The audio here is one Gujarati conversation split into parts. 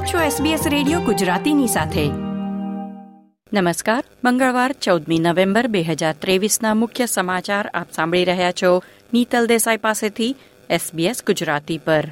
આપ છો SBS રેડિયો ગુજરાતીની સાથે. નમસ્કાર, મંગળવાર ચૌદમી નવેમ્બર બે હજાર ત્રેવીસના મુખ્ય સમાચાર આપ સાંભળી રહ્યા છો નીતલ દેસાઈ પાસેથી SBS ગુજરાતી પર.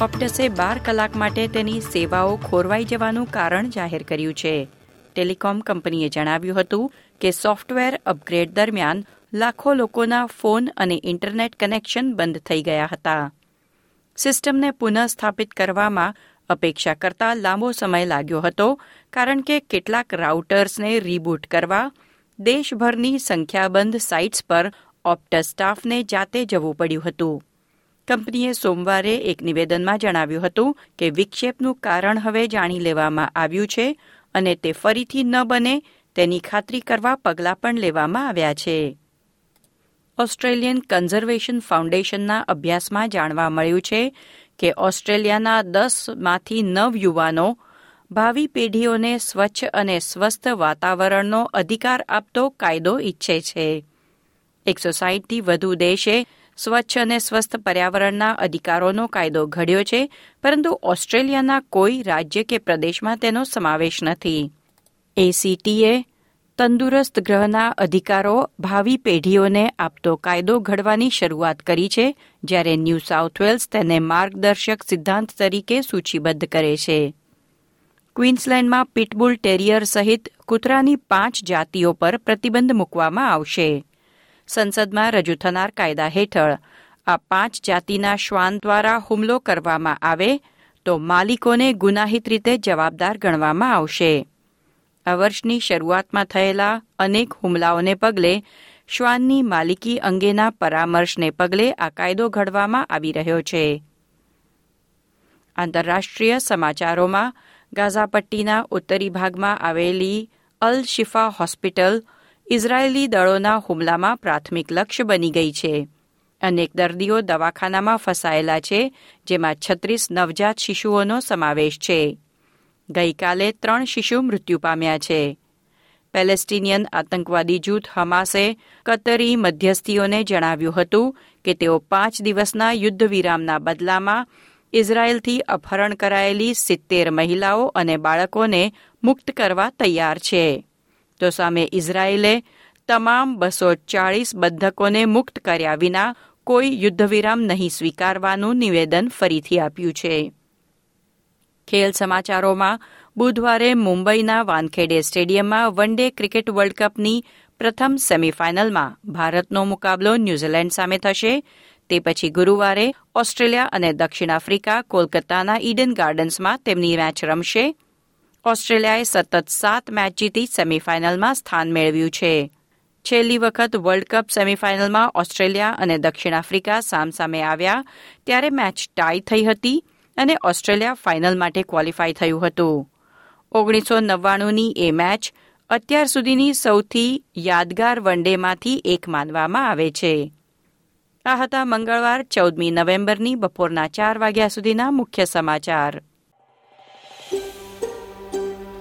ઓપ્ટસે બાર કલાક માટે તેની સેવાઓ ખોરવાઈ જવાનું કારણ જાહેર કર્યું છે. ટેલિકોમ કંપનીએ જણાવ્યું હતું કે સોફ્ટવેર અપગ્રેડ દરમિયાન લાખો લોકોના ફોન અને ઇન્ટરનેટ કનેક્શન બંધ થઈ ગયા હતા. સિસ્ટમને પુનઃસ્થાપિત કરવામાં અપેક્ષા કરતાં લાંબો સમય લાગ્યો હતો, કારણ કે કેટલાક રાઉટર્સને રીબૂટ કરવા, દેશભરની સંખ્યાબંધ સાઇટ્સ પર ઓપ્ટસ સ્ટાફને જાતે જવું પડ્યું હતું. કંપનીએ સોમવારે એક નિવેદનમાં જણાવ્યું હતું કે વિક્ષેપનું કારણ હવે જાણી લેવામાં આવ્યું છે અને તે ફરીથી ન બને તેની ખાતરી કરવા પગલાં પણ લેવામાં આવ્યા છે. ઓસ્ટ્રેલિયન કન્ઝર્વેશન ફાઉન્ડેશનના અભ્યાસમાં જાણવા મળ્યું છે કે ઓસ્ટ્રેલિયાના દસમાંથી નવ યુવાનો ભાવિ પેઢીઓને સ્વચ્છ અને સ્વસ્થ વાતાવરણનો અધિકાર આપતો કાયદો ઈચ્છે છે. એકસો સાહીઠથી વધુ દેશે સ્વચ્છ અને સ્વસ્થ પર્યાવરણના અધિકારોનો કાયદો ઘડ્યો છે, પરંતુ ઓસ્ટ્રેલિયાના કોઈ રાજ્ય કે પ્રદેશમાં તેનો સમાવેશ નથી. એસીટીએ તંદુરસ્ત ગ્રહના અધિકારો ભાવિ પેઢીઓને આપતો કાયદો ઘડવાની શરૂઆત કરી છે, જ્યારે ન્યૂ સાઉથ વેલ્સ તેને માર્ગદર્શક સિદ્ધાંત તરીકે સૂચિબદ્ધ કરે છે. ક્વીન્સલેન્ડમાં પિટબુલ ટેરિયર સહિત કૂતરાની પાંચ જાતિઓ પર પ્રતિબંધ મૂકવામાં આવશે. સંસદમાં રજૂ થનાર કાયદા હેઠળ આ પાંચ જાતિના શ્વાન દ્વારા હુમલો કરવામાં આવે તો માલિકોને ગુનાહિત રીતે જવાબદાર ગણવામાં આવશે. આ વર્ષની શરૂઆતમાં થયેલા અનેક હુમલાઓને પગલે શ્વાનની માલિકી અંગેના પરામર્શને પગલે આ કાયદો ઘડવામાં આવી રહ્યો છે. આંતરરાષ્ટ્રીય સમાચારોમાં ગાઝાપટ્ટીના ઉત્તરી ભાગમાં આવેલી અલ શિફા હોસ્પિટલ ઇઝરાયેલી દળોના હુમલામાં પ્રાથમિક લક્ષ્ય બની ગઈ છે. અનેક દર્દીઓ દવાખાનામાં ફસાયેલા છે, જેમાં છત્રીસ નવજાત શિશુઓનો સમાવેશ છે. ગઈકાલે ત્રણ શિશુ મૃત્યુ પામ્યા છે. પેલેસ્ટિનિયન આતંકવાદી જૂથ હમાસે કતરી મધ્યસ્થીઓને જણાવ્યું હતું કે તેઓ પાંચ દિવસના યુદ્ધ વિરામના બદલામાં ઇઝરાયેલથી અપહરણ કરાયેલી સિત્તેર મહિલાઓ અને બાળકોને મુક્ત કરવા તૈયાર છે. તો સામે ઇઝરાયેલે તમામ બસો ચાળીસ બંધકોને મુક્ત કર્યા વિના કોઈ યુદ્ધવિરામ નહીં સ્વીકારવાનું નિવેદન ફરીથી આપ્યું છે. ખેલ સમાચારોમાં બુધવારે મુંબઈના વાનખેડે સ્ટેડિયમમાં વન ડે ક્રિકેટ વર્લ્ડ કપની પ્રથમ સેમીફાઇનલમાં ભારતનો મુકાબલો ન્યૂઝીલેન્ડ સામે થશે. તે પછી ગુરુવારે ઓસ્ટ્રેલિયા અને દક્ષિણ આફ્રિકા કોલકાતાના ઈડન ગાર્ડન્સમાં તેમની મેચ રમશે. ઓસ્ટ્રેલિયાએ સતત સાત મેચ જીતી સેમીફાઇનલમાં સ્થાન મેળવ્યું છે. છેલ્લી વખત વર્લ્ડ કપ સેમીફાઇનલમાં ઓસ્ટ્રેલિયા અને દક્ષિણ આફ્રિકા સામસામે આવ્યા ત્યારે મેચ ટાઈ થઈ હતી અને ઓસ્ટ્રેલિયા ફાઇનલ માટે ક્વોલિફાય થયું હતું. ઓગણીસો નવ્વાણુંની એ મેચ અત્યાર સુધીની સૌથી યાદગાર વન ડેમાંથી એક માનવામાં આવે છે. આ હતા મંગળવાર ચૌદમી નવેમ્બરની બપોરના ચાર વાગ્યા સુધીના મુખ્ય સમાચાર.